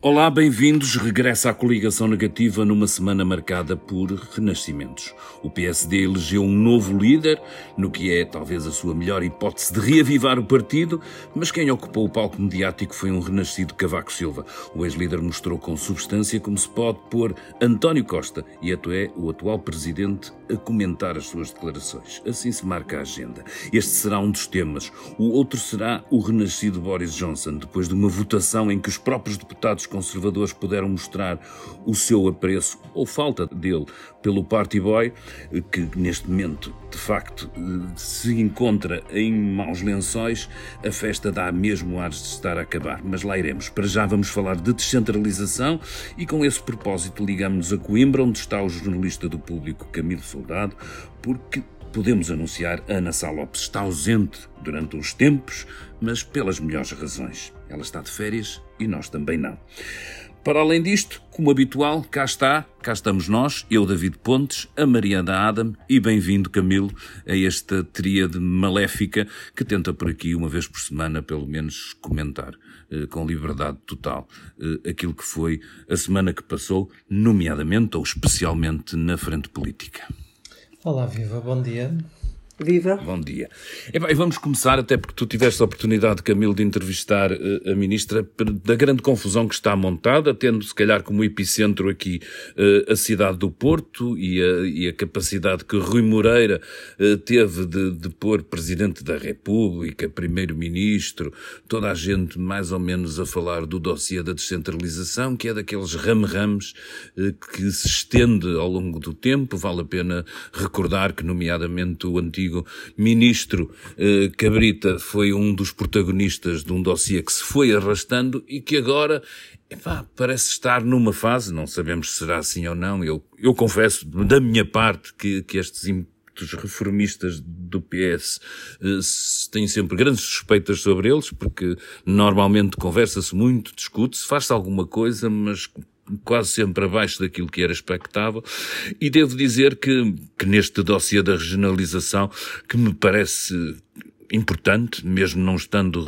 Olá, bem-vindos. Regressa à coligação negativa numa semana marcada por renascimentos. O PSD elegeu um novo líder, no que é talvez a sua melhor hipótese de reavivar o partido, mas quem ocupou o palco mediático foi um renascido Cavaco Silva. O ex-líder mostrou com substância como se pode pôr António Costa e até o atual presidente a comentar as suas declarações. Assim se marca a agenda. Este será um dos temas. O outro será o renascido Boris Johnson, depois de uma votação em que os próprios deputados conservadores puderam mostrar o seu apreço ou falta dele pelo Party Boy, que neste momento, de facto, se encontra em maus lençóis, a festa dá mesmo ar de estar a acabar. Mas lá iremos. Para já vamos falar de descentralização e com esse propósito ligamos-nos a Coimbra, onde está o jornalista do público Camilo Soldado, porque podemos anunciar Ana Sá Lopes está ausente durante uns tempos, mas pelas melhores razões. Ela está de férias e nós também não. Para além disto, como habitual, cá está, cá estamos nós, eu, David Pontes, a Mariana Adam e bem-vindo, Camilo, a esta tríade maléfica que tenta por aqui, uma vez por semana, pelo menos, comentar eh, com liberdade total eh, aquilo que foi a semana que passou, nomeadamente ou especialmente na frente política. Olá, Viva, bom dia. Viva. Bom dia. E, bem, vamos começar, até porque tu tiveste a oportunidade, Camilo, de entrevistar uh, a Ministra, da grande confusão que está montada, tendo se calhar como epicentro aqui uh, a cidade do Porto e a, e a capacidade que Rui Moreira uh, teve de, de pôr Presidente da República, Primeiro-Ministro, toda a gente mais ou menos a falar do dossiê da descentralização, que é daqueles rame-rames que se estende ao longo do tempo. Vale a pena recordar que, nomeadamente, o antigo antigo ministro eh, Cabrita foi um dos protagonistas de um dossiê que se foi arrastando e que agora epá, parece estar numa fase, não sabemos se será assim ou não, eu, eu confesso da minha parte que, que estes reformistas do PS eh, têm sempre grandes suspeitas sobre eles, porque normalmente conversa-se muito, discute-se, faz-se alguma coisa, mas quase sempre abaixo daquilo que era expectável, e devo dizer que, que neste dossiê da regionalização, que me parece importante, mesmo não estando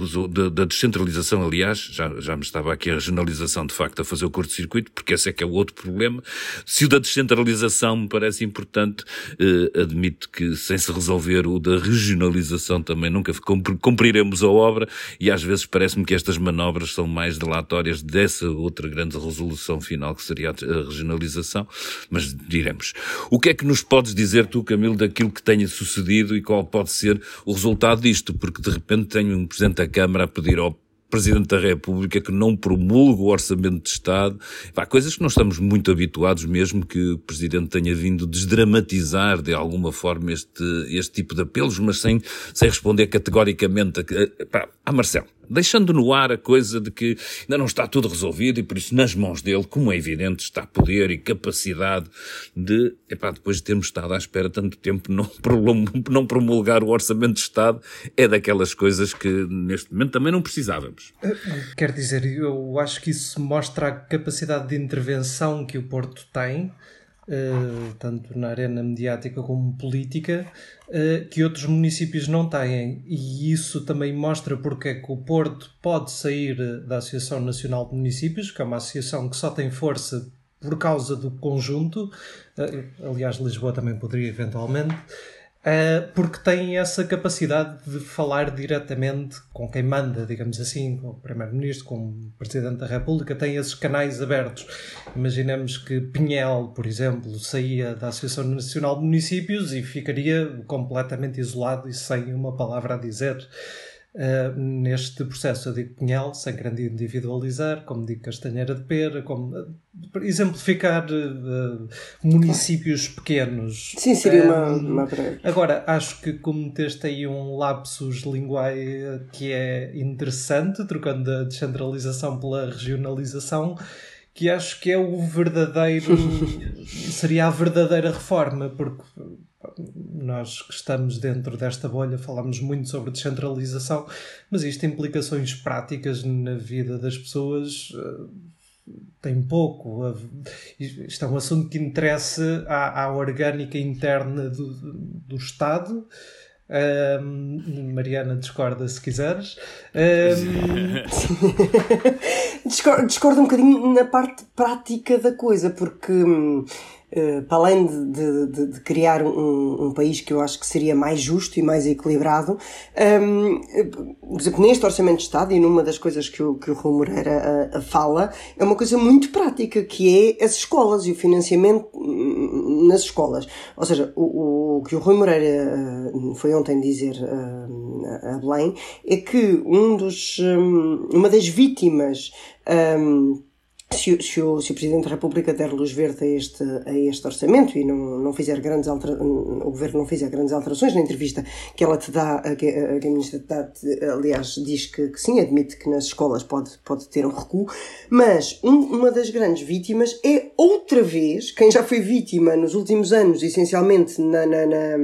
da, descentralização, aliás, já, já me estava aqui a regionalização de facto a fazer o curto-circuito, porque esse é que é o outro problema. Se o da descentralização me parece importante, eh, admito que sem se resolver o da regionalização também nunca cumpriremos a obra e às vezes parece-me que estas manobras são mais delatórias dessa outra grande resolução final que seria a regionalização, mas diremos. O que é que nos podes dizer tu, Camilo, daquilo que tenha sucedido e qual pode ser o resultado disto, porque de repente tenho um Presidente da Câmara a pedir ao Presidente da República que não promulga o Orçamento de Estado. Há coisas que não estamos muito habituados mesmo que o Presidente tenha vindo desdramatizar de alguma forma este, este tipo de apelos, mas sem, sem responder categoricamente a, pá, a Marcelo deixando no ar a coisa de que ainda não está tudo resolvido e por isso nas mãos dele, como é evidente, está poder e capacidade de, epá, depois de termos estado à espera tanto tempo, não, promulgar o Orçamento de Estado, é daquelas coisas que neste momento também não precisávamos. Quer dizer, eu acho que isso mostra a capacidade de intervenção que o Porto tem uh, tanto na arena mediática como política, uh, que outros municípios não têm. E isso também mostra porque é que o Porto pode sair da Associação Nacional de Municípios, que é uma associação que só tem força por causa do conjunto. Aliás, Lisboa também poderia eventualmente. Uh, porque tem essa capacidade de falar diretamente com quem manda, digamos assim, com o Primeiro-Ministro, com o Presidente da República, tem esses canais abertos. Imaginemos que Pinhel, por exemplo, saía da Associação Nacional de Municípios e ficaria completamente isolado e sem uma palavra a dizer. Uh, neste processo. Eu digo Pinhal, sem grande individualizar, como digo Castanheira de Pera, como uh, exemplificar uh, municípios pequenos. Sim, seria uma, uma Agora, acho que cometeste aí um lapsus linguae que é interessante, trocando a descentralização pela regionalização que acho que é o verdadeiro seria a verdadeira reforma porque nós que estamos dentro desta bolha falamos muito sobre descentralização, mas isto tem implicações práticas na vida das pessoas. Eh, tem pouco. Isto é um assunto que interessa à, à orgânica interna do, do Estado Um, Mariana discorda se quiseres. Um... discordo, discordo um bocadinho na parte prática da coisa, porque hum, eh, para além de, de, de criar um, um, país que eu acho que seria mais justo e mais equilibrado, um, por exemplo, neste Orçamento de Estado, e numa das coisas que o, que o Rui Moreira uh, fala, é uma coisa muito prática, que é as escolas e o financiamento hum, nas escolas. Ou seja, o, o que o Rui Moreira uh, foi ontem dizer a Belém é que um dos, um, uma das vítimas um, se, se, o, se o Presidente da República der luz verde a este, a este orçamento e não, não fizer grandes altera, o Governo não fizer grandes alterações, na entrevista que ela te dá, a, que a, Ministra te dá, aliás, diz que, que, sim, admite que nas escolas pode, pode ter um recuo, mas um, uma das grandes vítimas é outra vez quem já foi vítima nos últimos anos, essencialmente na, na, na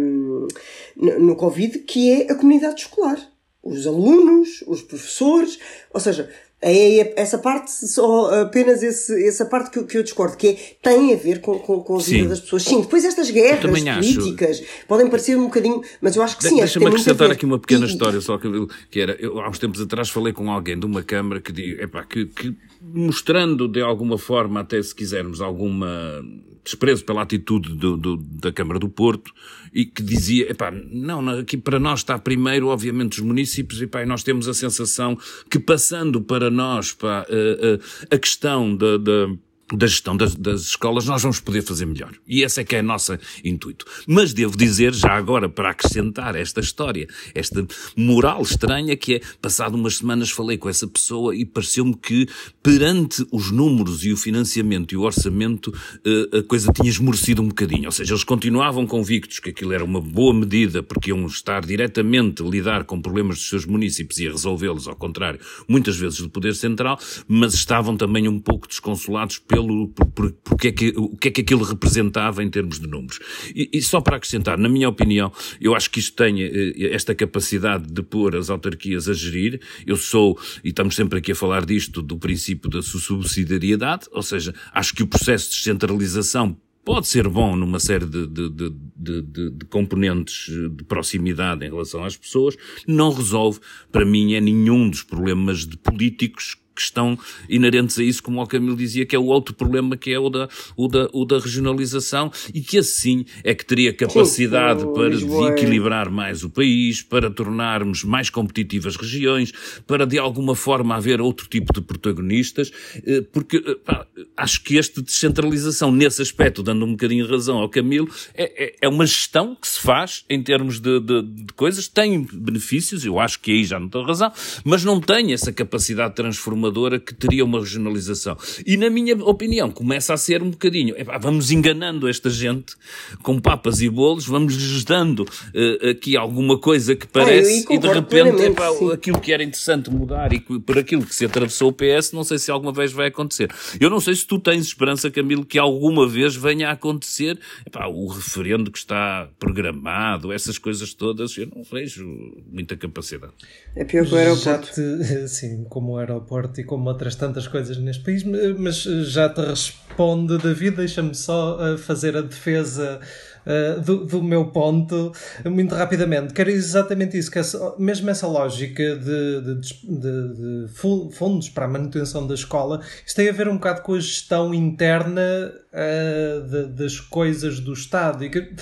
no Covid, que é a comunidade escolar. Os alunos, os professores, ou seja, é, é essa parte, só apenas esse, essa parte que eu, que eu discordo, que é, tem a ver com, com, com a vida sim. das pessoas. Sim, depois estas guerras políticas acho... podem parecer um bocadinho, mas eu acho que sim. Deixa-me acrescentar aqui uma pequena e... história, só que, que era, eu, há uns tempos atrás falei com alguém de uma Câmara que, epá, que, que mostrando de alguma forma, até se quisermos, alguma desprezo pela atitude do, do, da Câmara do Porto e que dizia, epá, não, aqui para nós está primeiro, obviamente, os municípios, epá, e nós temos a sensação que passando para nós pá, a, a, a questão da, da da gestão das, das, escolas, nós vamos poder fazer melhor. E esse é que é o nosso intuito. Mas devo dizer, já agora, para acrescentar esta história, esta moral estranha que é, passado umas semanas falei com essa pessoa e pareceu-me que, perante os números e o financiamento e o orçamento, eh, a coisa tinha esmorecido um bocadinho. Ou seja, eles continuavam convictos que aquilo era uma boa medida porque iam estar diretamente a lidar com problemas dos seus municípios e a resolvê-los, ao contrário, muitas vezes do Poder Central, mas estavam também um pouco desconsolados pelo, por, por, por que é que, o que é que aquilo representava em termos de números. E, e, só para acrescentar, na minha opinião, eu acho que isto tem eh, esta capacidade de pôr as autarquias a gerir. Eu sou, e estamos sempre aqui a falar disto, do princípio da subsidiariedade, ou seja, acho que o processo de descentralização pode ser bom numa série de, de, de, de, componentes de proximidade em relação às pessoas, não resolve, para mim, é nenhum dos problemas de políticos que estão inerentes a isso, como o Camilo dizia, que é o outro problema que é o da, o da, o da regionalização e que assim é que teria capacidade Sim, para Lisboa equilibrar mais o país, para tornarmos mais competitivas regiões, para de alguma forma haver outro tipo de protagonistas, eh, porque eh, pá, acho que esta descentralização nesse aspecto, dando um bocadinho razão ao Camilo, é, é, é uma gestão que se faz em termos de, de, de coisas, tem benefícios, eu acho que aí já não tenho razão, mas não tem essa capacidade transformadora transformadora que teria uma regionalização. E na minha opinião, começa a ser um bocadinho, epá, vamos enganando esta gente com papas e bolos, vamos lhes dando uh, aqui alguma coisa que parece ah, e de repente epá, aquilo que era interessante mudar e por aquilo que se atravessou o PS, não sei se alguma vez vai acontecer. Eu não sei se tu tens esperança, Camilo, que alguma vez venha a acontecer epá, o referendo que está programado, essas coisas todas, eu não vejo muita capacidade. É pior que o aeroporto. Te, sim, como o aeroporto e como outras tantas coisas neste país, mas já te responde, David, deixa-me só uh, fazer a defesa uh, do, do, meu ponto muito rapidamente. Quero exatamente isso, que essa, mesmo essa lógica de, de, de, de, fundos para a manutenção da escola, isso tem a ver um bocado com a gestão interna uh, das coisas do Estado. E que,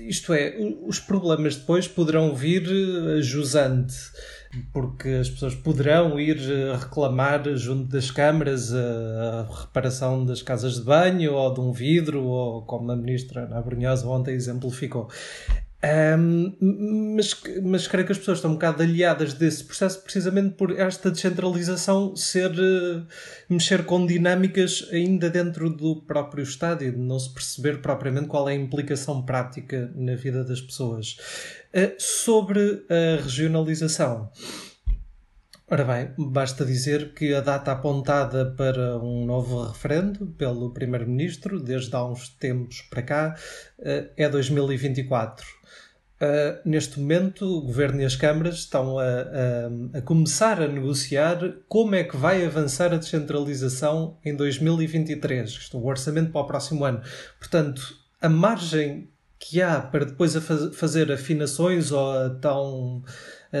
isto é, os problemas depois poderão vir a jusante porque as pessoas poderão ir eh, reclamar junto das câmaras a, a, reparação das casas de banho ou de um vidro, ou como a ministra Ana ontem exemplificou. Um, mas, mas creio que as pessoas estão um bocado aliadas desse processo precisamente por esta descentralização ser uh, mexer com dinâmicas ainda dentro do próprio Estado e de não se perceber propriamente qual é a implicação prática na vida das pessoas. Uh, sobre a regionalização. Ora bem, basta dizer que a data apontada para um novo referendo pelo Primeiro-Ministro, desde há uns tempos para cá, uh, é 2024. Uh, neste momento, o Governo e as câmaras estão a, a, a, começar a negociar como é que vai avançar a descentralização em 2023, o orçamento para o próximo ano. Portanto, a margem que há para depois a faz, fazer afinações ou a tão,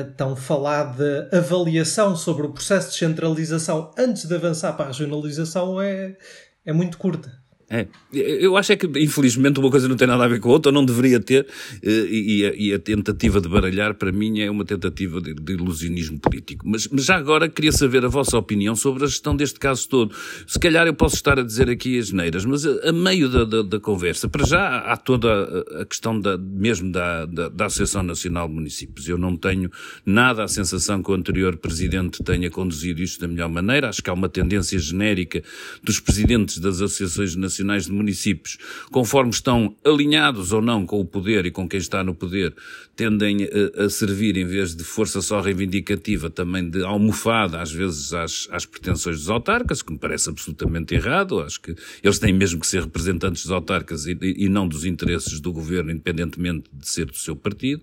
tão falada avaliação sobre o processo de centralização antes de avançar para a regionalização é, é muito curta. É. Eu acho é que, infelizmente, uma coisa não tem nada a ver com a outra, ou não deveria ter, eh, e a, e a tentativa de baralhar, para mim, é uma tentativa de, de ilusionismo político. Mas, mas, já agora queria saber a vossa opinião sobre a gestão deste caso todo. Se calhar eu posso estar a dizer aqui as neiras, mas a, a meio da, da, da, conversa, para já há toda a, a questão da, mesmo da, da, da Associação Nacional de Municípios. Eu não tenho nada a sensação que o anterior presidente tenha conduzido isto da melhor maneira. Acho que há uma tendência genérica dos presidentes das associações nacionais nacionais de municípios, conforme estão alinhados ou não com o poder e com quem está no poder, tendem a, a servir, em vez de força só reivindicativa, também de almofada, às vezes, às, às pretensões dos autarcas, que me parece absolutamente errado. Acho que eles têm mesmo que ser representantes dos autarcas e, e não dos interesses do governo, independentemente de ser do seu partido.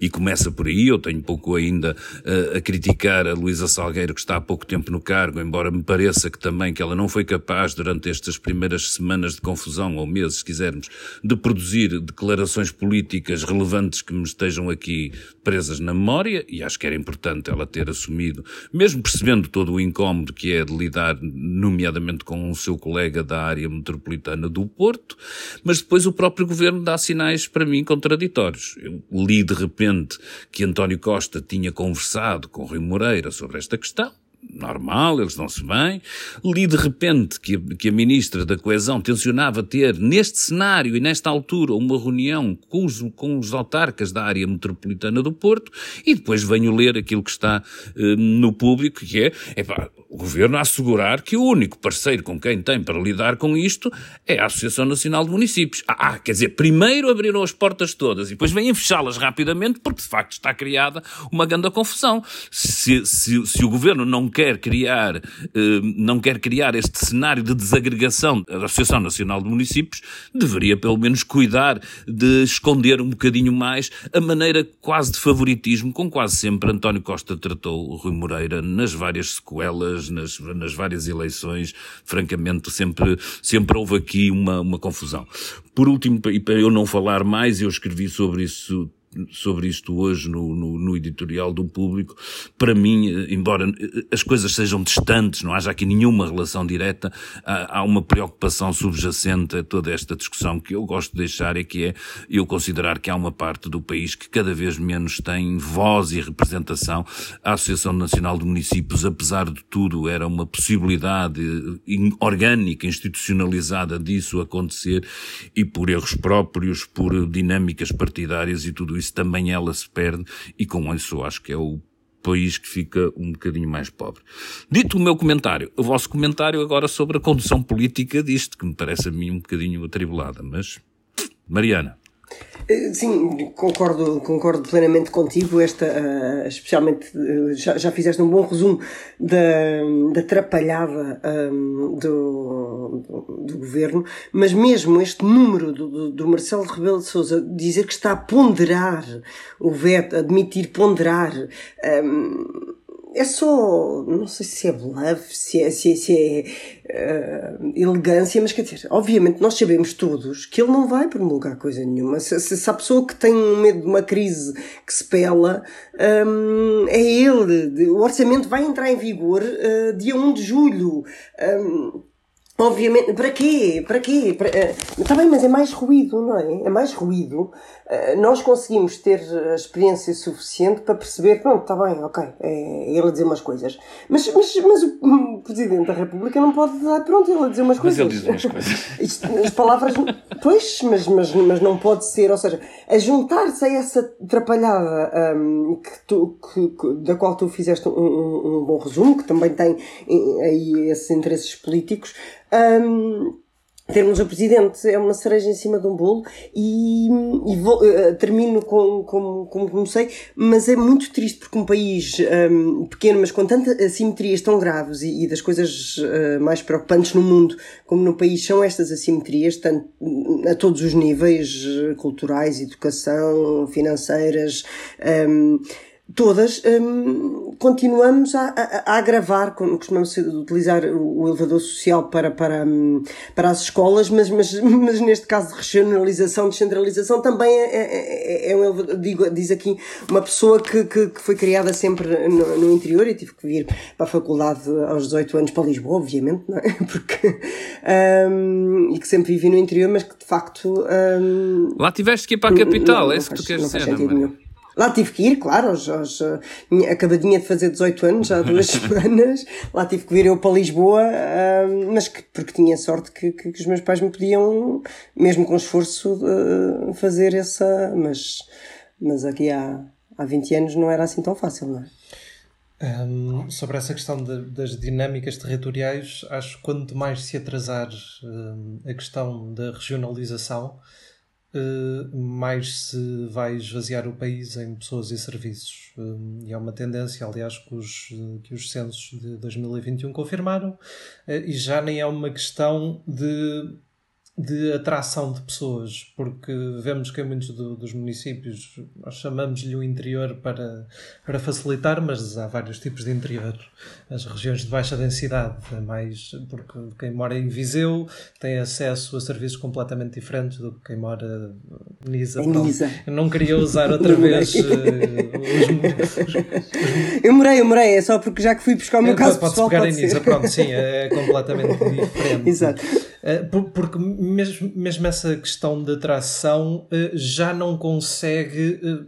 E começa por aí. Eu tenho pouco ainda uh, a criticar a Luísa Salgueiro, que está há pouco tempo no cargo, embora me pareça que também que ela não foi capaz, durante estas primeiras semanas, semanas de confusão, ou meses, se quisermos, de produzir declarações políticas relevantes que me estejam aqui presas na memória, e acho que era importante ela ter assumido, mesmo percebendo todo o incómodo que é de lidar, nomeadamente com o seu colega da área metropolitana do Porto, mas depois o próprio governo dá sinais, para mim, contraditórios. Eu li de repente que António Costa tinha conversado com Rui Moreira sobre esta questão, normal, eles dão-se bem. Li de repente que, que a Ministra da Coesão tencionava ter, neste cenário e nesta altura, uma reunião com os, com os autarcas da área metropolitana do Porto, e depois venho ler aquilo que está uh, no público, que é, epá, o Governo a assegurar que o único parceiro com quem tem para lidar com isto é a Associação Nacional de Municípios. Ah, ah quer dizer, primeiro abriram as portas todas e depois vêm fechá-las rapidamente porque de facto está criada uma grande confusão. Se, se, se o Governo não quer criar, eh, não quer criar este cenário de desagregação da Associação Nacional de Municípios, deveria pelo menos cuidar de esconder um bocadinho mais a maneira quase de favoritismo com quase sempre António Costa tratou o Rui Moreira nas várias sequelas nas, nas várias eleições, francamente, sempre, sempre houve aqui uma, uma confusão. Por último, e para eu não falar mais, eu escrevi sobre isso sobre isto hoje no, no, no, editorial do público. Para mim, embora as coisas sejam distantes, não haja aqui nenhuma relação direta, há, há uma preocupação subjacente a toda esta discussão que eu gosto de deixar, é que é eu considerar que há uma parte do país que cada vez menos tem voz e representação. A Associação Nacional de Municípios, apesar de tudo, era uma possibilidade orgânica, institucionalizada disso acontecer e por erros próprios, por dinâmicas partidárias e tudo isso isso também ela se perde e com isso acho que é o país que fica um bocadinho mais pobre. Dito o meu comentário, o vosso comentário agora sobre a condução política disto, que me parece a mim um bocadinho atribulada, mas Mariana. Eh, sim, concordo, concordo plenamente contigo. Esta, uh, especialmente, uh, já, já fizeste um bom resumo da, da atrapalhada um, do, do, do, governo, mas mesmo este número do, do, do Marcelo Rebelo de Souza dizer que está a ponderar o veto, admitir ponderar. Um, é só, não sei se é bluff, se é, se é, se é uh, elegância, mas quer dizer, obviamente nós sabemos todos que ele não vai promulgar coisa nenhuma. Se, se, se a pessoa que tem medo de uma crise que se pela, um, é ele. O orçamento vai entrar em vigor uh, dia 1 de julho. Um, Obviamente, para quê? Para quê? Para, uh, tá bem, mas é mais ruído, não é? É mais ruído. Uh, nós conseguimos ter a experiência suficiente para perceber, pronto, está bem, ok, é, ele a dizer umas coisas. Mas, mas, mas o Presidente da República não pode dar, pronto, ele a dizer umas coisas. Mas ele diz umas coisas. Isto, as palavras, pois, mas, mas, mas não pode ser, ou seja, a juntar-se a essa atrapalhada um, que tu, que, que, da qual tu fizeste um, um, um bom resumo, que também tem aí esses interesses políticos, um, termos o presidente é uma cereja em cima de um bolo e, e vou, uh, termino com, com, como comecei, mas é muito triste porque um país um, pequeno, mas com tantas assimetrias tão graves e, e das coisas uh, mais preocupantes no mundo como no país são estas assimetrias, tanto a todos os níveis, culturais, educação, financeiras, um, todas, hum, continuamos a, a, a agravar, costumamos utilizar o elevador social para, para, hum, para as escolas, mas, mas, mas neste caso de regionalização, descentralização, também é, é, é, é um elevador, digo, diz aqui uma pessoa que, que, que foi criada sempre no, no, interior e tive que vir para a faculdade aos 18 anos para Lisboa, obviamente, não é? Porque, um, e que sempre vivi no interior, mas que de facto... Lá tiveste que ir para a capital, não, é isso que tu queres dizer, não? Lá tive que ir, claro, aos, aos, uh, acabadinha de fazer 18 anos, já há duas semanas. Lá tive que vir eu para Lisboa, uh, mas que, porque tinha sorte que, que, que, os meus pais me podiam, mesmo com esforço, uh, fazer essa. Mas, mas aqui há, há 20 anos não era assim tão fácil, não é? Um, sobre essa questão de, das dinâmicas territoriais, acho que quanto mais se atrasar um, a questão da regionalização, eh, mais se vai esvaziar o país em pessoas e serviços. Eh, e é uma tendência, aliás, que os, eh, que os censos de 2021 confirmaram, e já nem é uma questão de de atração de pessoas, porque vemos que em muitos do, dos municípios nós chamamos-lhe o interior para, para facilitar, mas há vários tipos de interior. As regiões de baixa densidade, é mais porque quem mora em Viseu tem acesso a serviços completamente diferentes do que quem mora em Nisa. Em Nisa. Eu não queria usar outra vez uh, os, Eu morei, eu morei, é só porque já que fui buscar o meu é, caso pode pessoal, pegar pode em Nisa, pronto, sim, é completamente diferente. Exato. Uh, porque mesmo, mesmo essa questão de atração uh, já não consegue, uh,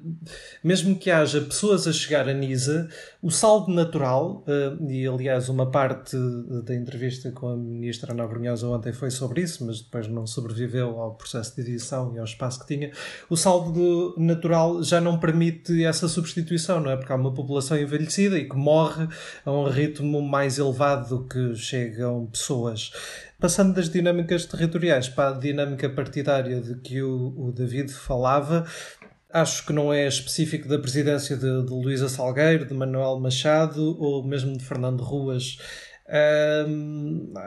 mesmo que haja pessoas a chegar a Nisa, o saldo natural, e aliás uma parte da entrevista com a ministra Ana Brunhosa ontem foi sobre isso, mas depois não sobreviveu ao processo de edição e ao espaço que tinha, o saldo natural já não permite essa substituição, não é? Porque há uma população envelhecida e que morre a um ritmo mais elevado do que chegam pessoas. Passando das dinâmicas territoriais para a dinâmica partidária de que o, o David falava, acho que não é específico da presidência de, de Luísa Salgueiro, de Manuel Machado ou mesmo de Fernando Ruas.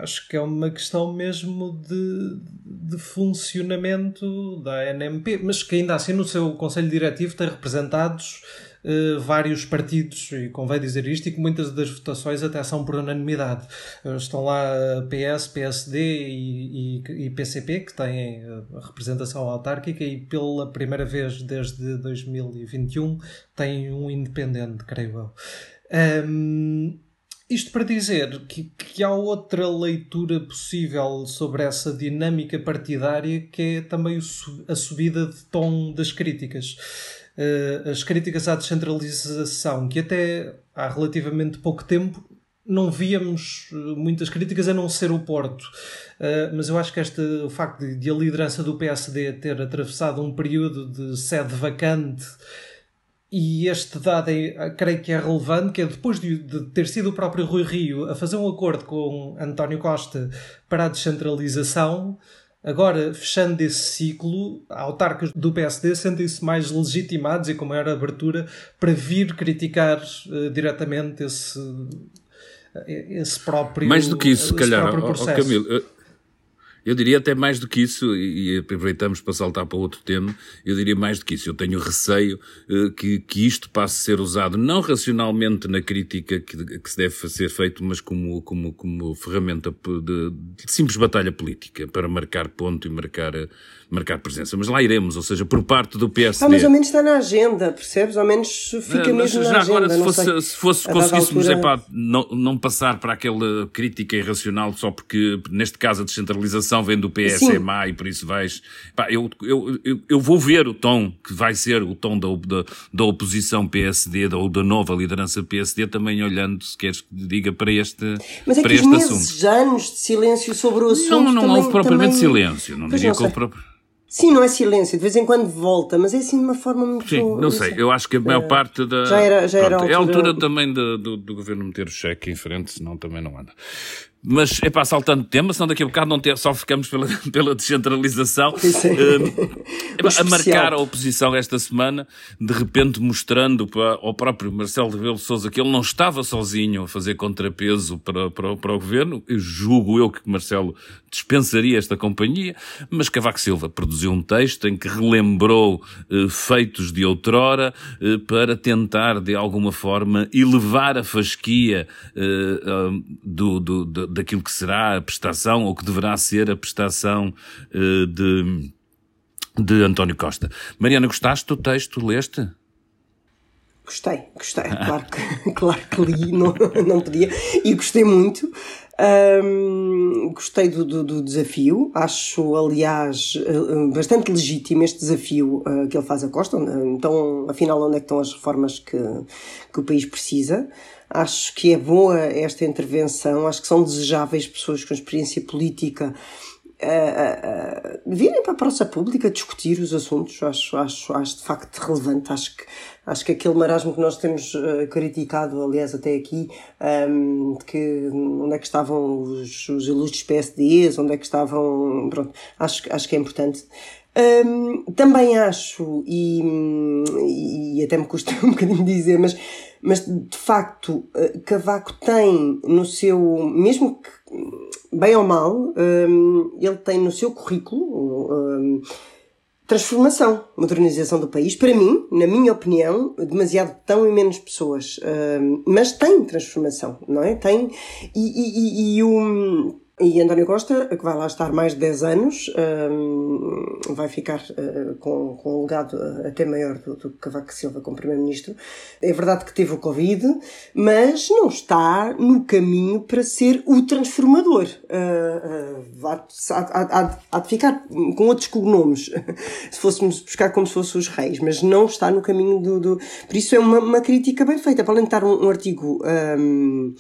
Acho que é uma questão mesmo de, de funcionamento da NMP, mas que ainda assim no seu Conselho Diretivo tem representados uh, vários partidos, e convém dizer isto, e que muitas das votações até são por unanimidade. Uh, estão lá PS, PSD e, e, e, PCP, que têm representação autárquica, e pela primeira vez desde 2021 têm um independente, creio eu. Um, isto para dizer que, que, há outra leitura possível sobre essa dinâmica partidária que é também a subida de tom das críticas. Eh, as críticas à descentralização, que até há relativamente pouco tempo não víamos eh, muitas críticas a não ser o Porto. Uh, mas eu acho que este, o facto de, de, a liderança do PSD ter atravessado um período de sede vacante e este dado é, creio que é relevante, que é depois de, de, ter sido o próprio Rui Rio a fazer um acordo com António Costa para a descentralização, Agora, fechando esse ciclo, autarcas do PSD sentem-se mais legitimados e com maior abertura para vir criticar uh, diretamente esse, esse próprio Mais do que isso, se calhar, oh, oh, Camilo, eu diria até mais do que isso, e aproveitamos para saltar para outro tema, eu diria mais do que isso. Eu tenho receio uh, que, que isto passe a ser usado não racionalmente na crítica que, que se deve ser feito, mas como, como, como ferramenta de, de simples batalha política, para marcar ponto e marcar marcar presença. Mas lá iremos, ou seja, por parte do PSD. Ah, mas ao menos está na agenda, percebes? Ao menos fica mesmo na agenda. Agora, se fosse, se fosse conseguíssemos altura... epá, não, não passar para aquela crítica irracional só porque, neste caso, a descentralização vem do PSMA Sim. e por isso vais. Epá, eu, eu, eu, eu, vou ver o tom que vai ser o tom da, da, da oposição PSD ou da, da nova liderança PSD também olhando, se queres que diga, para este, mas é para que este meses, assunto. anos de silêncio sobre o assunto. Não, não, não também, houve propriamente também... silêncio. Não pois diria não que houve próprio. Sim, não é silêncio, de vez em quando volta, mas é assim de uma forma muito. Sim, não sei, eu acho que a maior parte da. Já era, já Pronto, era É a altura também do, do, do, governo meter o cheque em frente, senão também não anda. Mas é para saltando tema, senão daqui a bocado não ter, só ficamos pela, pela descentralização. Uh, a marcar a oposição esta semana, de repente mostrando para, ao próprio Marcelo Rebelo de Sousa que ele não estava sozinho a fazer contrapeso para, para, para o governo. Eu julgo eu que Marcelo dispensaria esta companhia, mas Cavaco Silva produziu um texto em que relembrou uh, feitos de outrora uh, para tentar, de alguma forma, elevar a fasquia do, do, do daquilo que será a prestação ou que deverá ser a prestação uh, de, de António Costa. Mariana, gostaste do texto? Leste? Gostei, gostei. Claro que, claro que li, não, não podia. E gostei muito. Um, gostei do, do, do, desafio, acho, aliás, eh, bastante legítimo este desafio que ele faz a Costa. Então, afinal, onde é que estão as reformas que, que o país precisa? Acho que é boa esta intervenção, acho que são desejáveis pessoas com experiência política uh, uh, virem para a praça pública discutir os assuntos. Acho, acho, acho de facto relevante. Acho que, acho que aquele marasmo que nós temos uh, criticado, aliás, até aqui, um, que onde é que estavam os, os ilustres PSDs, onde é que estavam. Pronto, acho, acho que é importante. Um, também acho, e, e até me custa um bocadinho dizer, mas, mas de facto, uh, Cavaco tem no seu, mesmo que bem ou mal, um, ele tem no seu currículo um, transformação, modernização do país. Para mim, na minha opinião, demasiado tão e menos pessoas, um, mas tem transformação, não é? Tem, e, e, e, e o e António Costa, que vai lá estar mais de 10 anos, um, vai ficar uh, com, com um legado até maior do, do que Cavaco Silva como Primeiro-Ministro. É verdade que teve o Covid, mas não está no caminho para ser o transformador. Uh, uh, há, há, há, de ficar com outros cognomes, se fôssemos buscar como se fossem os reis, mas não está no caminho do. do... Por isso é uma, uma crítica bem feita. Para além de estar um, um artigo. Um,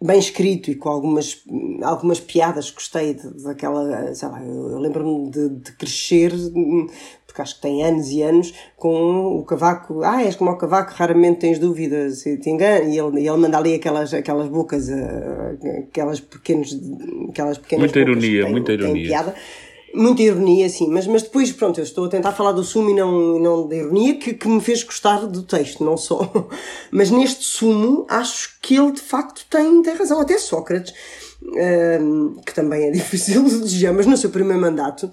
bem escrito e com algumas, algumas piadas, gostei de, daquela, sei lá, eu lembro-me de, de crescer, porque acho que tem anos e anos, com o cavaco, ah, és como o cavaco, raramente tens dúvidas, e te engano, e ele, e ele manda ali aquelas, aquelas bocas, eh, aquelas, pequenos, aquelas pequenas Muita ironia, tem, muita ironia. piada muita ironia, sim, mas, mas depois, pronto, eu estou a tentar falar do sumo e não, não da ironia, que, que me fez gostar do texto, não só. Mas neste sumo, acho que ele de facto tem, tem razão, até Sócrates, uh, que também é difícil de dizer, mas no seu primeiro mandato,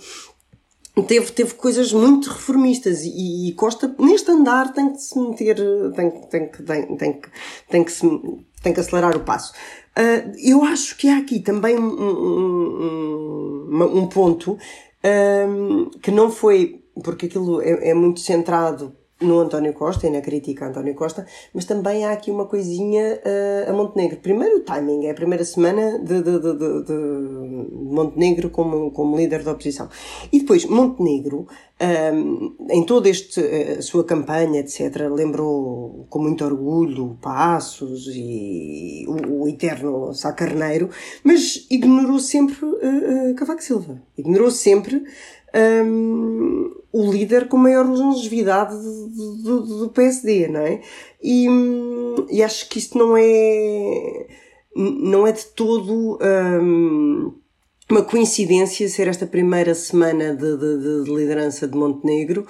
teve, teve coisas muito reformistas e, e, Costa neste andar tem que se meter tem, tem, tem, tem, que, tem, que, se, tem que acelerar o passo. Uh, eu acho que há aqui também um, um, um, ponto um, que não foi, porque aquilo é, é muito centrado no António Costa e na crítica a António Costa, mas também há aqui uma coisinha uh, a Montenegro. Primeiro o timing, é a primeira semana de, de, de, de, Montenegro como, como líder da oposição. E depois, Montenegro, um, em toda esta uh, sua campanha, etc., lembrou com muito orgulho Passos e o, o eterno Sá Carneiro, mas ignorou sempre uh, Cavaco Silva. Ignorou sempre um, o líder com maior longevidade do, do, do PSD, não é? E, e, acho que isso não é, não é de todo um, uma coincidência ser esta primeira semana de, de, de liderança de Montenegro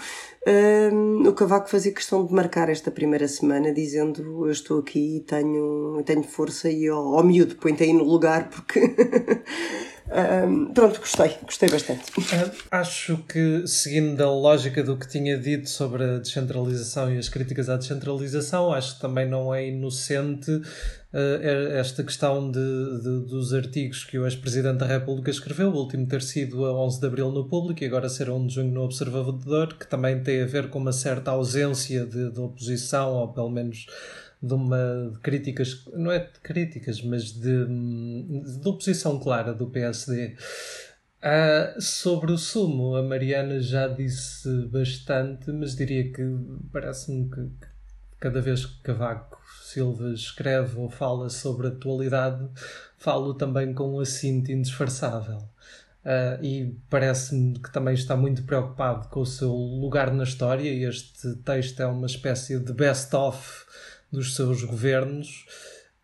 um, o Cavaco fazia questão de marcar esta primeira semana dizendo eu estou aqui e tenho, tenho força e ó, oh, miúdo, põe-te aí no lugar porque Pronto, gostei, gostei bastante. Uh, acho que, seguindo a lógica do que tinha dito sobre a descentralização e as críticas à descentralização, acho que também não é inocente uh, esta questão de, de, dos artigos que o ex-presidente da República escreveu, o último ter sido a 11 de abril no Público e agora ser a 1 de junho no Observador, que também tem a ver com uma certa ausência de, de oposição, ou pelo menos de uma de críticas, não é de críticas, mas de, de oposição clara do PSD. Ah, sobre o sumo, a Mariana já disse bastante, mas diria que parece-me que cada vez que Cavaco Silva escreve ou fala sobre a atualidade, falo também com um assinto indisfarçável. Uh, e parece-me que também está muito preocupado com o seu lugar na história. E este texto é uma espécie de best-of dos seus governos.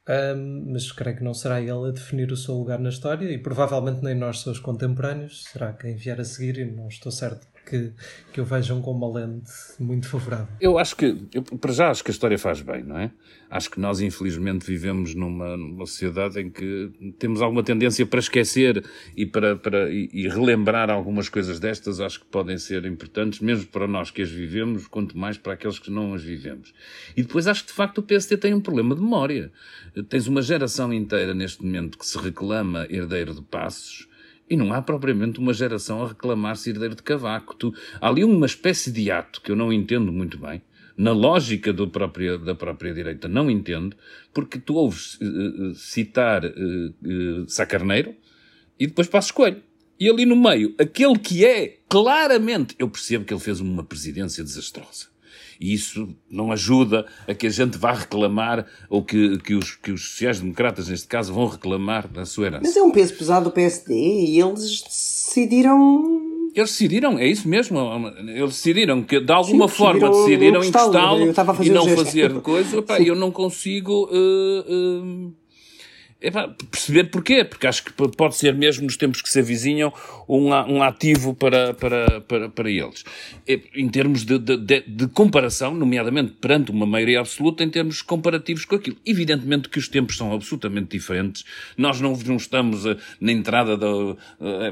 Um, mas creio que não será ele a definir o seu lugar na história e provavelmente nem nós, seus contemporâneos, será quem vier a seguir e não estou certo que, que vejam com uma lente muito favorável. Eu acho que, eu, para já, acho que a história faz bem, não é? Acho que nós, infelizmente, vivemos numa, numa sociedade em que temos alguma tendência para esquecer e para, para e, e, relembrar algumas coisas destas, acho que podem ser importantes, mesmo para nós que as vivemos, quanto mais para aqueles que não as vivemos. E depois acho que, de facto, o PSD tem um problema de memória. Tens uma geração inteira, neste momento, que se reclama herdeiro de passos, e não há propriamente uma geração a reclamar-se herdeiro de Cavaco. Tu, há ali uma espécie de ato que eu não entendo muito bem, na lógica próprio, da própria direita, não entendo, porque tu ouves uh, citar uh, uh, Sacarneiro e depois Passos Coelho. E ali no meio, aquele que é claramente, eu percebo que ele fez uma presidência desastrosa e isso não ajuda a que a gente vá reclamar, ou que, que os, que os sociais-democratas, neste caso, vão reclamar da sua herança. Mas é um peso pesado do PSD e eles decidiram eles decidiram, é isso mesmo. Eles decidiram que de alguma Sim, forma decidiram encostá-lo e não fazer coisa. Epá, eu não consigo uh, uh, perceber porquê, porque acho que pode ser mesmo nos tempos que se avizinham um, um ativo para, para, para, para eles. Em termos de, de, de, comparação, nomeadamente perante uma maioria absoluta, em termos comparativos com aquilo. Evidentemente que os tempos são absolutamente diferentes. Nós não, não estamos a, na entrada da,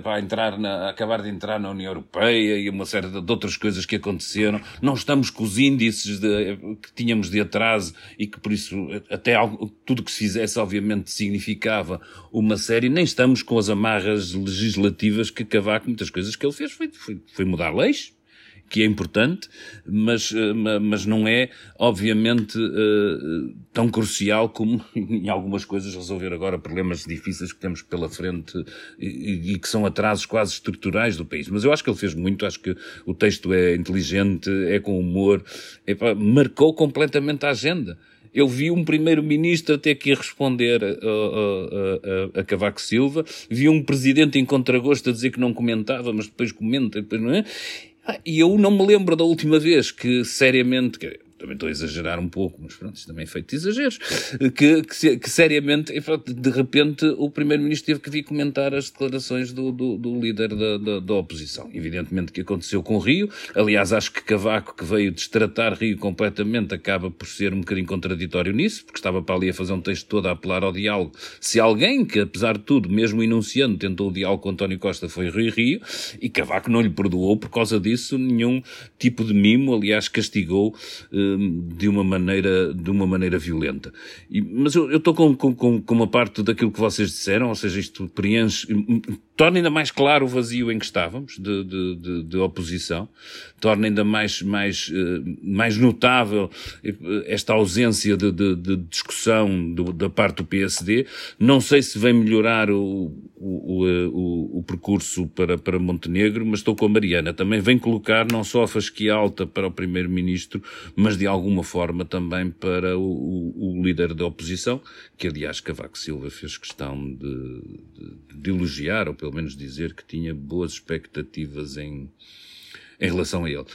a, entrar na, acabar de entrar na União Europeia e uma série de, de outras coisas que aconteceram. Não estamos com os índices de, que tínhamos de atraso e que por isso até algo, tudo que se fizesse obviamente significa significava uma série, nem estamos com as amarras legislativas que Cavaco, muitas coisas que ele fez foi, foi, foi mudar leis, que é importante, mas, eh, mas não é, obviamente, eh, tão crucial como em algumas coisas resolver agora problemas difíceis que temos pela frente e, e que são atrasos quase estruturais do país. Mas eu acho que ele fez muito, acho que o texto é inteligente, é com humor, é, marcou completamente a agenda. Eu vi um primeiro-ministro ter que responder a, a, a, a, Cavaco Silva, vi um presidente em contragosto a dizer que não comentava, mas depois comenta, depois não é? Ah, e eu não me lembro da última vez que, seriamente, também estou a exagerar um pouco, mas pronto, isto também é feito de exageros, que, que, que seriamente, de repente, o Primeiro-Ministro teve que vir comentar as declarações do, do, do líder da, da, da, oposição. Evidentemente que aconteceu com Rio, aliás, acho que Cavaco, que veio destratar Rio completamente, acaba por ser um bocadinho contraditório nisso, porque estava para ali a fazer um texto todo a apelar ao diálogo. Se alguém que, apesar de tudo, mesmo enunciando, tentou o diálogo com António Costa foi Rio Rio, e Cavaco não lhe perdoou por causa disso nenhum tipo de mimo, aliás, castigou eh, de uma maneira, de uma maneira violenta. E, mas eu estou com, com, com uma parte daquilo que vocês disseram, ou seja, isto preenche, torna ainda mais claro o vazio em que estávamos, de, de, de, de oposição, torna ainda mais, mais, eh, mais notável eh, esta ausência de, discussão do, da parte do PSD. Não sei se vem melhorar o, o, o, o, percurso para, para Montenegro, mas estou com a Mariana. Também vem colocar não só a fasquia alta para o Primeiro-Ministro, mas de alguma forma também para o, líder da oposição, que aliás Cavaco Silva fez questão de, de elogiar, ou pelo menos dizer que tinha boas expectativas em, em relação a ele.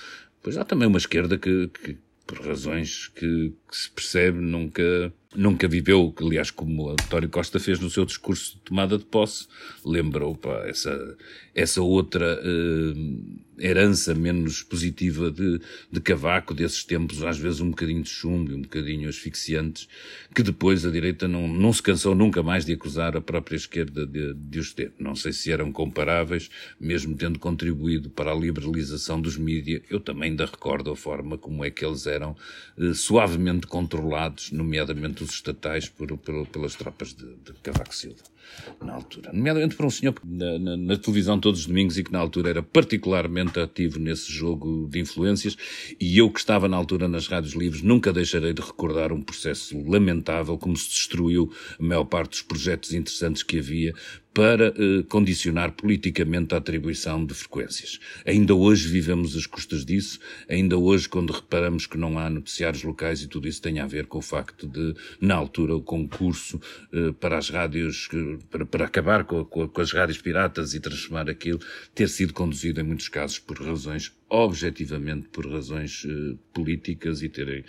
Pois há também uma esquerda que, que por razões que, que, se percebe, nunca, nunca viveu, aliás, como António Costa fez no seu discurso de tomada de posse, lembrou pá, essa, essa outra uh, herança menos positiva de, de Cavaco, desses tempos às vezes um bocadinho de chumbo e um bocadinho asfixiantes, que depois a direita não, não se cansou nunca mais de acusar a própria esquerda de, de os ter. Não sei se eram comparáveis, mesmo tendo contribuído para a liberalização dos mídias, eu também ainda recordo a forma como é que eles eram eh, suavemente controlados, nomeadamente os estatais, por, por, pelas tropas de, de Cavaco Silva na altura. Nomeadamente por um senhor na, na, na, televisão todos os domingos e que na altura era particularmente ativo nesse jogo de influências e eu que estava na altura nas rádios livres nunca deixarei de recordar um processo lamentável como se destruiu a maior parte dos projetos interessantes que havia para eh, condicionar politicamente a atribuição de frequências. Ainda hoje vivemos as custas disso, ainda hoje quando reparamos que não há noticiários locais e tudo isso tem a ver com o facto de, na altura, o concurso eh, para as rádios, para, para acabar com, com, com as rádios piratas e transformar aquilo, ter sido conduzido em muitos casos por razões objetivamente por razões uh, políticas e terem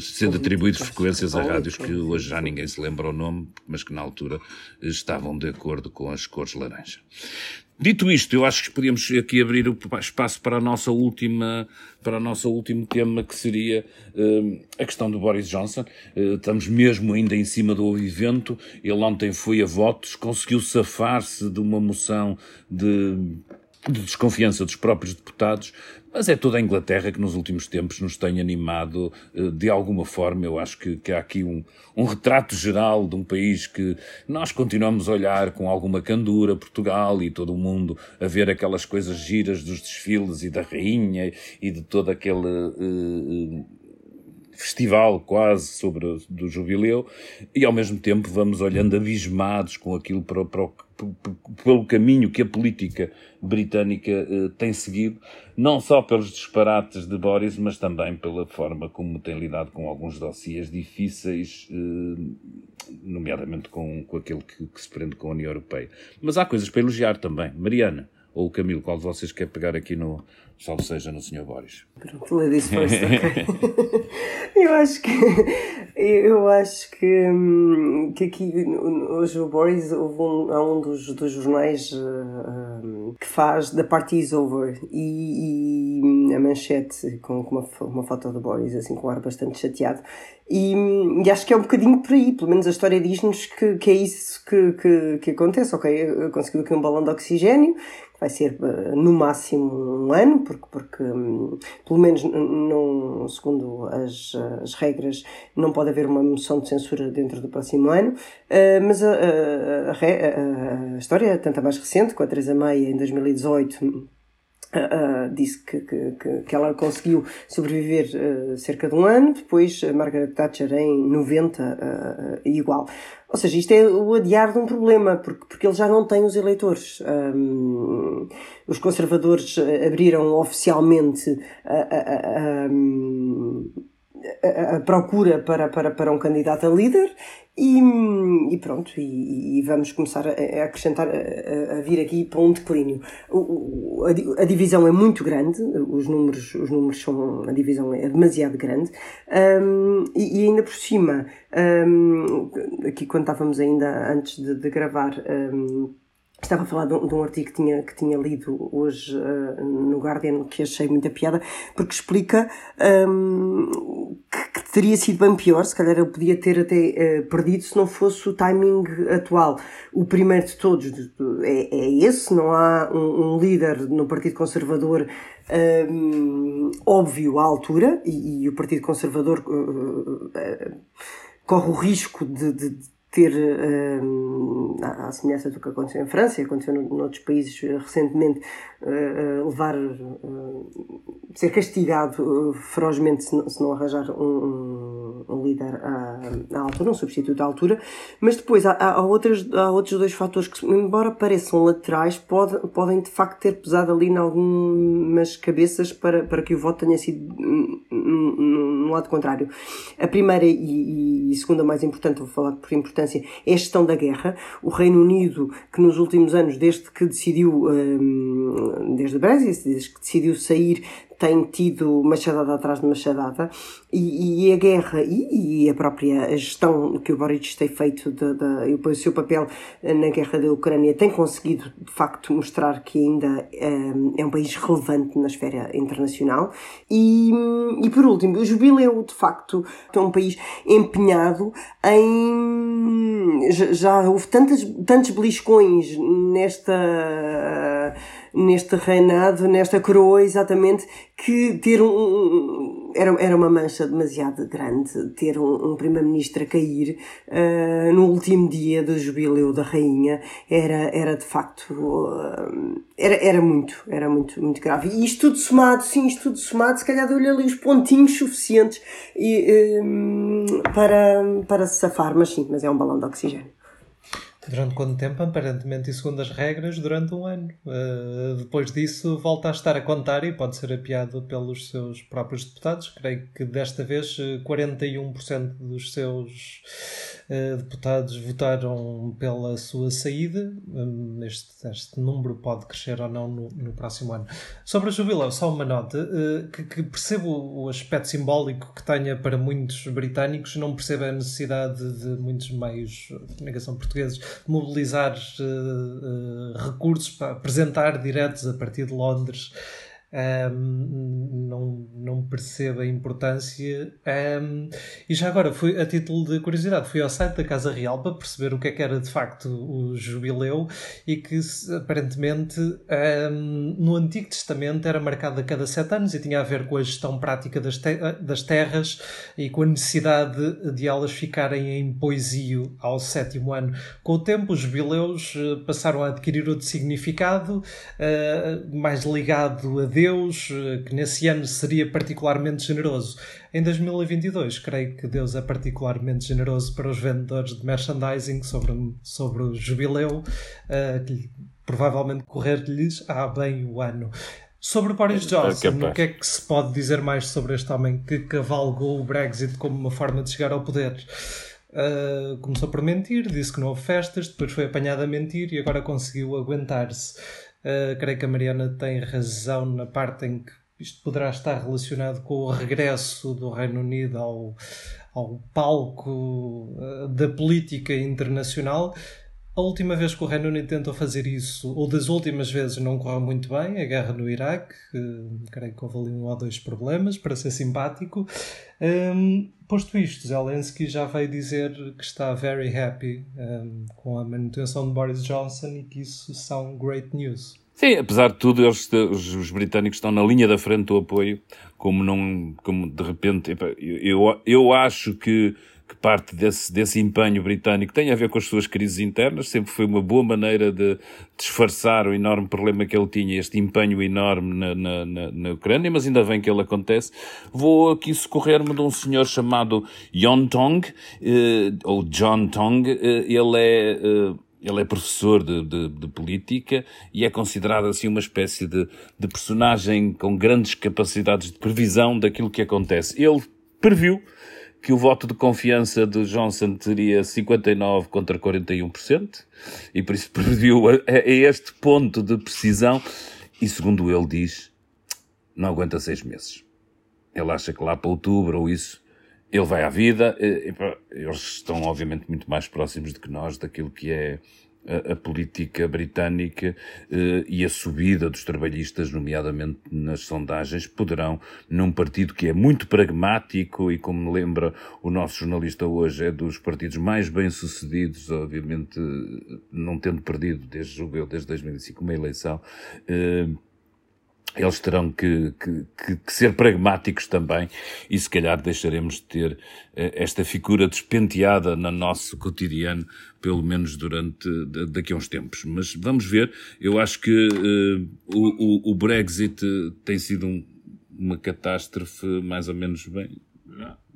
sendo atribuídos frequências a rádios que hoje já ninguém se lembra o nome, mas que na altura estavam de acordo com as cores laranja. Dito isto, eu acho que podíamos aqui abrir o espaço para a nossa última, para o nosso último tema, que seria uh, a questão do Boris Johnson. Uh, estamos mesmo ainda em cima do evento. Ele ontem foi a votos, conseguiu safar-se de uma moção de de desconfiança dos próprios deputados, mas é toda a Inglaterra que nos últimos tempos nos tem animado eh, de alguma forma. Eu acho que, que há aqui um, um, retrato geral de um país que nós continuamos a olhar com alguma candura, Portugal e todo o mundo, a ver aquelas coisas giras dos desfiles e da rainha e de todo aquele. Uh, festival quase sobre do jubileu e ao mesmo tempo vamos olhando abismados com aquilo para, para o pelo caminho que a política britânica uh, tem seguido, não só pelos disparates de Boris, mas também pela forma como tem lidado com alguns dossiês difíceis, uh, nomeadamente com, com aquele que, que, se prende com a União Europeia. Mas há coisas para elogiar também. Mariana ou o Camilo, qual de vocês quer pegar aqui no, salve seja no Sr. Boris? Pronto, ladies first, ok. eu acho que eu acho que, hum, que aqui hoje o Boris houve um, há um dos, dos jornais uh, que faz The Party is Over e, e a manchete com, com uma, uma foto do Boris assim com um ar bastante chateado e, e, acho que é um bocadinho por aí, pelo menos a história diz-nos que, que é isso que, que, que acontece, ok, conseguiu aqui um balão de oxigênio vai ser uh, no máximo um ano, porque, porque um, pelo menos não, segundo as, as regras não pode haver uma moção de censura dentro do próximo ano, uh, mas a, a, a, a, história é tanta mais recente, com a Teresa May em 2018 Uh, disse que, que, que, ela conseguiu sobreviver uh, cerca de um ano, depois a Margaret Thatcher em 90 uh, igual. Ou seja, isto é o adiar de um problema, porque, porque ele já não tem os eleitores. Um, os conservadores abriram oficialmente a, a, a, a, procura para, para, para um candidato a líder e, e pronto, e, e, vamos começar a, a acrescentar, a, a, vir aqui para um declínio. O, a, a, divisão é muito grande, os números, os números são, a divisão é demasiado grande, um, e, e, ainda por cima, um, aqui quando estávamos ainda antes de, de gravar, um, Estava a falar de um, de um, artigo que tinha, que tinha lido hoje uh, no Guardian, que achei muita piada, porque explica um, que, que, teria sido bem pior, se calhar eu podia ter até uh, perdido se não fosse o timing atual. O primeiro de todos é, é esse, não há um, um líder no Partido Conservador um, óbvio à altura, e, e o Partido Conservador uh, corre o risco de, de ter, uh, à semelhança do que aconteceu em França e aconteceu noutros países eh, recentemente, uh, levar, uh, ser castigado ferozmente se não, se não arranjar um, um, líder à, à, altura, um substituto à altura. Mas depois há, há, outras, há outros dois fatores que, embora pareçam laterais, pode, podem de facto ter pesado ali em algumas cabeças para, para que o voto tenha sido no lado contrário. A primeira e, e segunda mais importante, vou falar por importância, é a gestão da guerra. O Reino Unido, que nos últimos anos, desde que decidiu, hum, desde o Brexit, desde que decidiu sair tem tido machadada atrás de machadada e, e a guerra e, e, a própria gestão que o Boric tem feito de, de, e o seu papel na guerra da Ucrânia tem conseguido de facto mostrar que ainda um, é um país relevante na esfera internacional. E, e por último o jubileu de facto é um país empenhado em já, já houve tantas, tantos beliscões nesta neste reinado, nesta coroa, exatamente, que ter um. Era, era uma mancha demasiado grande ter um, um primeiro-ministro a cair uh, no último dia do jubileu da rainha. Era, era de facto. Uh, era, era muito, era muito, muito grave. E isto tudo somado, sim, isto tudo somado, se calhar deu-lhe ali os pontinhos suficientes e, um, para, para se safar, mas sim, mas é um balão de oxigênio. Durante quanto tempo? Aparentemente, e segundo as regras, durante um ano. Uh, depois disso, volta a estar a contar e pode ser apiado pelos seus próprios deputados. Creio que desta vez 41% eh, dos seus deputados votaram pela sua saída. Um, este, este, número pode crescer ou não no, no próximo ano. Sobre a jubileu, só uma nota, uh, que, que, percebo o aspecto simbólico que tenha para muitos britânicos, não percebo a necessidade de muitos meios de comunicação portugueses mobilizar uh, recursos para apresentar diretos a partir de Londres um, não, não percebo a importância. Um, e já agora, fui, a título de curiosidade, fui ao site da Casa Real para perceber o que é que era de facto o jubileu e que aparentemente um, no Antigo Testamento era marcado a cada sete anos e tinha a ver com a gestão prática das, te das terras e com a necessidade de elas ficarem em poesio ao sétimo ano. Com o tempo, os jubileus eh, passaram a adquirir outro significado, uh, mais ligado a Deus Deus, eh, que nesse ano seria particularmente generoso. Em 2022, creio que Deus é particularmente generoso para os vendedores de merchandising sobre, sobre o jubileu, uh, que provavelmente correr-lhes há bem o ano. Sobre Boris é Johnson, o que é que se pode dizer mais sobre este homem que cavalgou o Brexit como uma forma de chegar ao poder? Uh, começou por mentir, disse que não houve festas, depois foi apanhado a mentir e agora conseguiu aguentar-se. Uh, creio que a Mariana tem razão na parte em que isto poderá estar relacionado com o regresso do Reino Unido ao, ao palco uh, da política internacional. A última vez que o Reino Unido tentou fazer isso, ou das últimas vezes, não correu muito bem, a guerra no Iraque, uh, creio que houve ali um ou dois problemas, para ser simpático. Um, posto isto, Zelensky já veio dizer que está very happy um, com a manutenção de Boris Johnson e que isso são great news. Sim, apesar de tudo, eles, os, os, britânicos estão na linha da frente do apoio, como não, como de repente, eu, eu acho que que parte desse, desse empenho britânico tem a ver com as suas crises internas, sempre foi uma boa maneira de disfarçar o enorme problema que ele tinha, este empenho enorme na, na, na, na Ucrânia, mas ainda bem que ele acontece. Vou aqui socorrer-me de um senhor chamado Yon Tong, eh, ou John Tong, eh, ele é... Eh, ele é professor de, de, de, política e é considerado assim uma espécie de, de personagem com grandes capacidades de previsão daquilo que acontece. Ele previu que o voto de confiança de Johnson teria 59 contra 41%, e por isso previu a, a este ponto de precisão, e segundo ele diz, não aguenta seis meses. Ele acha que lá para outubro ou isso, ele vai à vida, eles estão obviamente muito mais próximos do que nós daquilo que é a, política britânica eh, e a subida dos trabalhistas, nomeadamente nas sondagens, poderão, num partido que é muito pragmático e, como lembra o nosso jornalista hoje, é dos partidos mais bem-sucedidos, obviamente não tendo perdido, desde, julgo eu, desde 2005, uma eleição, eh, eles terão que, que, que, ser pragmáticos também e se calhar deixaremos de ter eh, esta figura despenteada no nosso cotidiano, pelo menos durante daqui a uns tempos. Mas vamos ver, eu acho que uh, o, o, Brexit tem sido um, uma catástrofe mais ou menos bem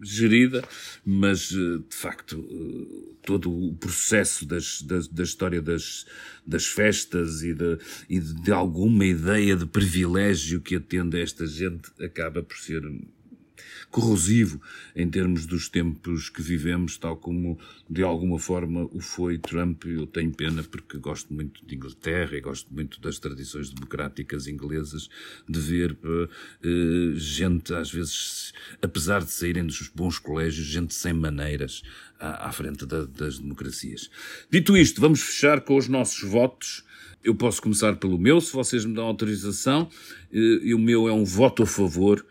gerida, mas eh, de facto eh, todo o processo das, da história das, das festas e, de, e de alguma ideia de privilégio que atende a esta gente acaba por ser corrosivo em termos dos tempos que vivemos, tal como de alguma forma o foi Trump. Eu tenho pena porque gosto muito de Inglaterra e gosto muito das tradições democráticas inglesas, de ver uh, gente, às vezes, apesar de saírem dos bons colégios, gente sem maneiras à, à frente da, das democracias. Dito isto, vamos fechar com os nossos votos. Eu posso começar pelo meu, se vocês me dão autorização. Eh, e o meu é um voto a favor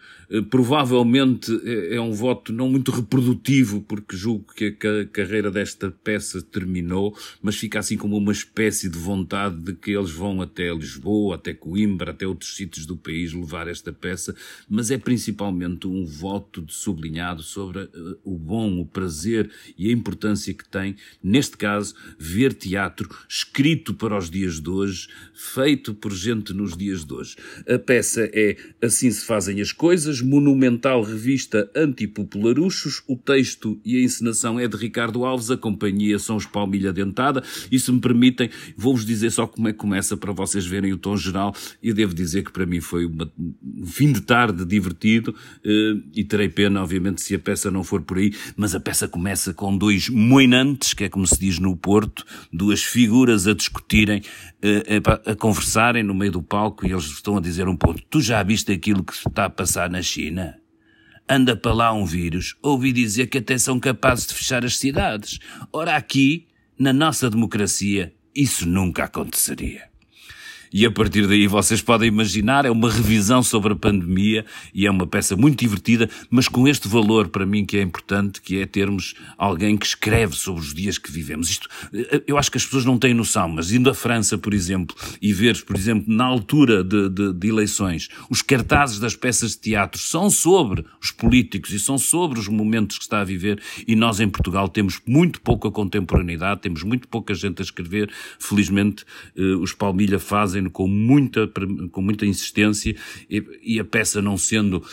provavelmente é, é um voto não muito reprodutivo, porque julgo que a carreira desta peça terminou, mas fica assim como uma espécie de vontade de que eles vão até Lisboa, até Coimbra, até outros sítios do país levar esta peça, mas é principalmente um voto de sublinhado sobre uh, o bom, o prazer e a importância que tem, neste caso, ver teatro escrito para os dias de hoje, feito por gente nos dias de hoje. A peça é Assim se fazem as coisas, monumental revista antipopularuchos, o texto e a encenação é de Ricardo Alves, a companhia são os Palmilha Dentada, e se me permitem, vou-vos dizer só como é que começa para vocês verem o tom geral, e devo dizer que para mim foi uma, um fim de tarde divertido, eh, e terei pena, obviamente, se a peça não for por aí, mas a peça começa com dois moinantes, que é como se diz no Porto, duas figuras a discutirem, eh, a conversarem no meio do palco, e eles estão a dizer um ponto, tu já viste aquilo que está a passar na China? Anda para lá um vírus, ouvi dizer que até são capazes de fechar as cidades. Ora aqui, na nossa democracia, isso nunca aconteceria. E a partir daí vocês podem imaginar, é uma revisão sobre a pandemia e é uma peça muito divertida, mas com este valor para mim que é importante, que é termos alguém que escreve sobre os dias que vivemos. Isto, eh, eu acho que as pessoas não têm noção, mas indo à França, por exemplo, e ver, por exemplo, na altura de, de, de eleições, os cartazes das peças de teatro são sobre os políticos e são sobre os momentos que está a viver e nós em Portugal temos muito pouca contemporaneidade, temos muito pouca gente a escrever. Felizmente, eh, os Palmilha fazem com muita, com muita insistência e, e a peça não sendo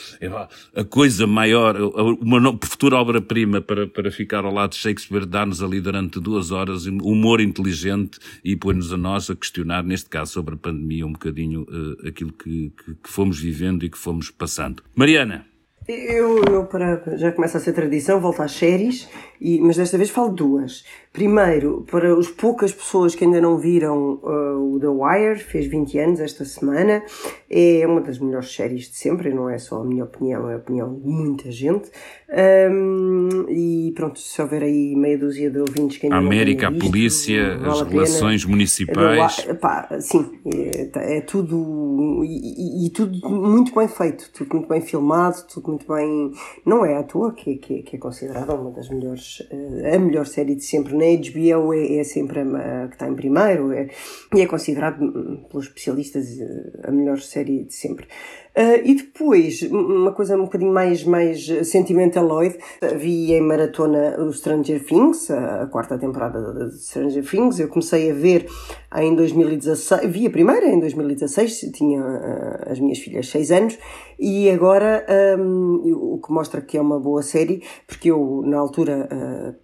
a coisa maior, uma futura obra-prima para, para ficar ao lado de Shakespeare, dar-nos ali durante duas horas humor inteligente e pôr-nos a nós a questionar, neste caso sobre a pandemia, um bocadinho uh, aquilo que, que, que fomos vivendo e que fomos passando. Mariana. Eu, eu para, já começa a ser tradição, volto às séries, e, mas desta vez falo duas. Primeiro, para as poucas pessoas que ainda não viram uh, o The Wire, fez 20 anos esta semana, é uma das melhores séries de sempre, não é só a minha opinião, é a opinião de muita gente. Um, e pronto, se houver aí meia dúzia de ouvintes que ainda a América, não visto, a polícia, vale as a relações municipais. Pá, sim, é, é tudo e, e, tudo muito bem feito, tudo muito bem filmado, tudo muito bem. Não é à toa que, que, que é considerada uma das melhores, uh, a melhor série de sempre na HBO é, é sempre a, a, que está em primeiro é, e é considerado hum, pelos especialistas eh, a melhor série de sempre. Uh, e depois, uma coisa um bocadinho mais, mais sentimentaloide, vi em maratona o Stranger Things, a, a quarta temporada de Stranger Things. Eu comecei a ver em 2016, vi a primeira em 2016, tinha uh, as minhas filhas 6 anos, e agora um, o que mostra que é uma boa série, porque eu, na altura,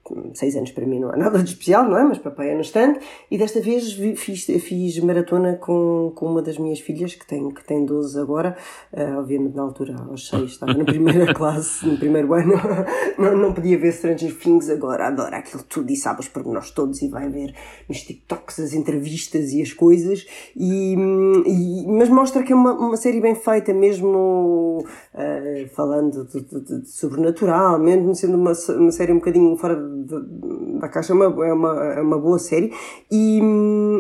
uh, 6 anos para mim não é nada de especial, não é? Mas papai é no stand, e desta vez vi, fiz, fiz maratona com, com uma das minhas filhas, que tem, que tem 12 agora. Uh, obviamente, na altura, aos 6, estava na primeira classe, no primeiro ano, não, não podia ver Stranger Things, agora adora aquilo tudo e sabe os pormenores todos e vai ver nos TikToks as entrevistas e as coisas, e, e mas mostra que é uma, uma série bem feita, mesmo uh, falando de, de, de, sobrenatural, mesmo sendo uma, uma série um bocadinho fora de, da caixa, é uma, é, uma, é uma boa série, e,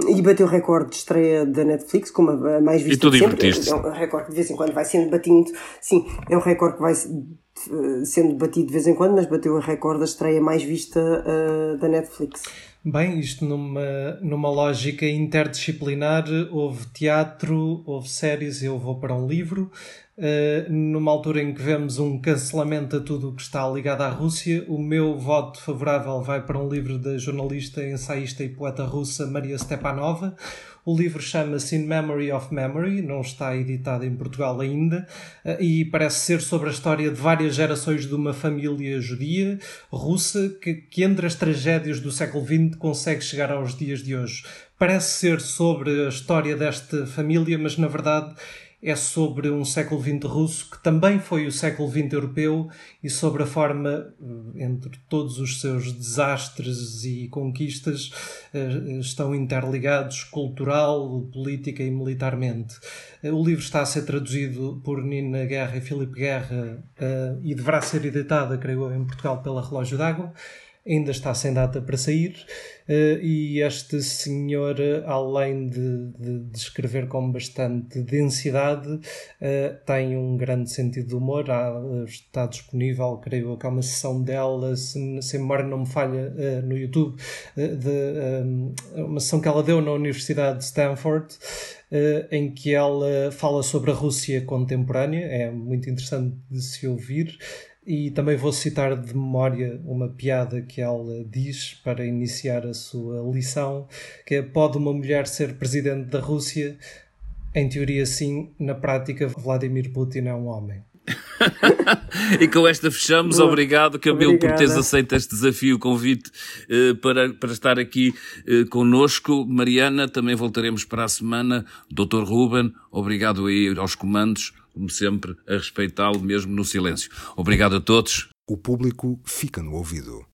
e bateu recorde de estreia da Netflix, como a mais vista e tu divertiste É um recorde que de vez em quando vai sendo batido, sim, é um recorde que vai sendo batido de vez em quando, mas bateu o recorde da estreia mais vista uh, da Netflix. Bem, isto numa, numa lógica interdisciplinar, houve teatro, houve séries, eu vou para um livro. Uh, numa altura em que vemos um cancelamento a tudo o que está ligado à Rússia, o meu voto favorável vai para um livro da jornalista, ensaísta e poeta russa Maria Stepanova. O livro chama-se In Memory of Memory, não está editado em Portugal ainda, uh, e parece ser sobre a história de várias gerações de uma família judia russa que, que entre as tragédias do século XX consegue chegar aos dias de hoje. Parece ser sobre a história desta família, mas na verdade é sobre um século XX russo que também foi o século XX europeu e sobre a forma, eh, entre todos os seus desastres e conquistas, eh, estão interligados cultural, política e militarmente. Eh, o livro está a ser traduzido por Nina Guerra e Filipe Guerra e deverá ser editado, creio eu, em Portugal pela Relógio d'Água ainda está sem data para sair, uh, e este senhor, além de, de, de escrever com bastante densidade, uh, tem um grande sentido de humor. Há, está disponível, creio que há uma sessão dela, se, se a memória não me falha, no YouTube, de, uma sessão que ela deu na Universidade de Stanford. Uh, em que ela fala sobre a Rússia contemporânea, é muito interessante de se ouvir E também vou citar de memória uma piada que ela diz para iniciar a sua lição, que é pode uma mulher ser presidente da Rússia? Em teoria sim, na prática Vladimir Putin é um homem. e com esta fechamos. Boa. Obrigado, Camilo, Obrigada. por teres aceito este desafio, o convite eh, para, para estar aqui eh, conosco. Mariana, também voltaremos para a semana. Doutor Ruben, obrigado aí aos comandos, como sempre, a respeitá-lo mesmo no silêncio. Obrigado a todos. O público fica no ouvido.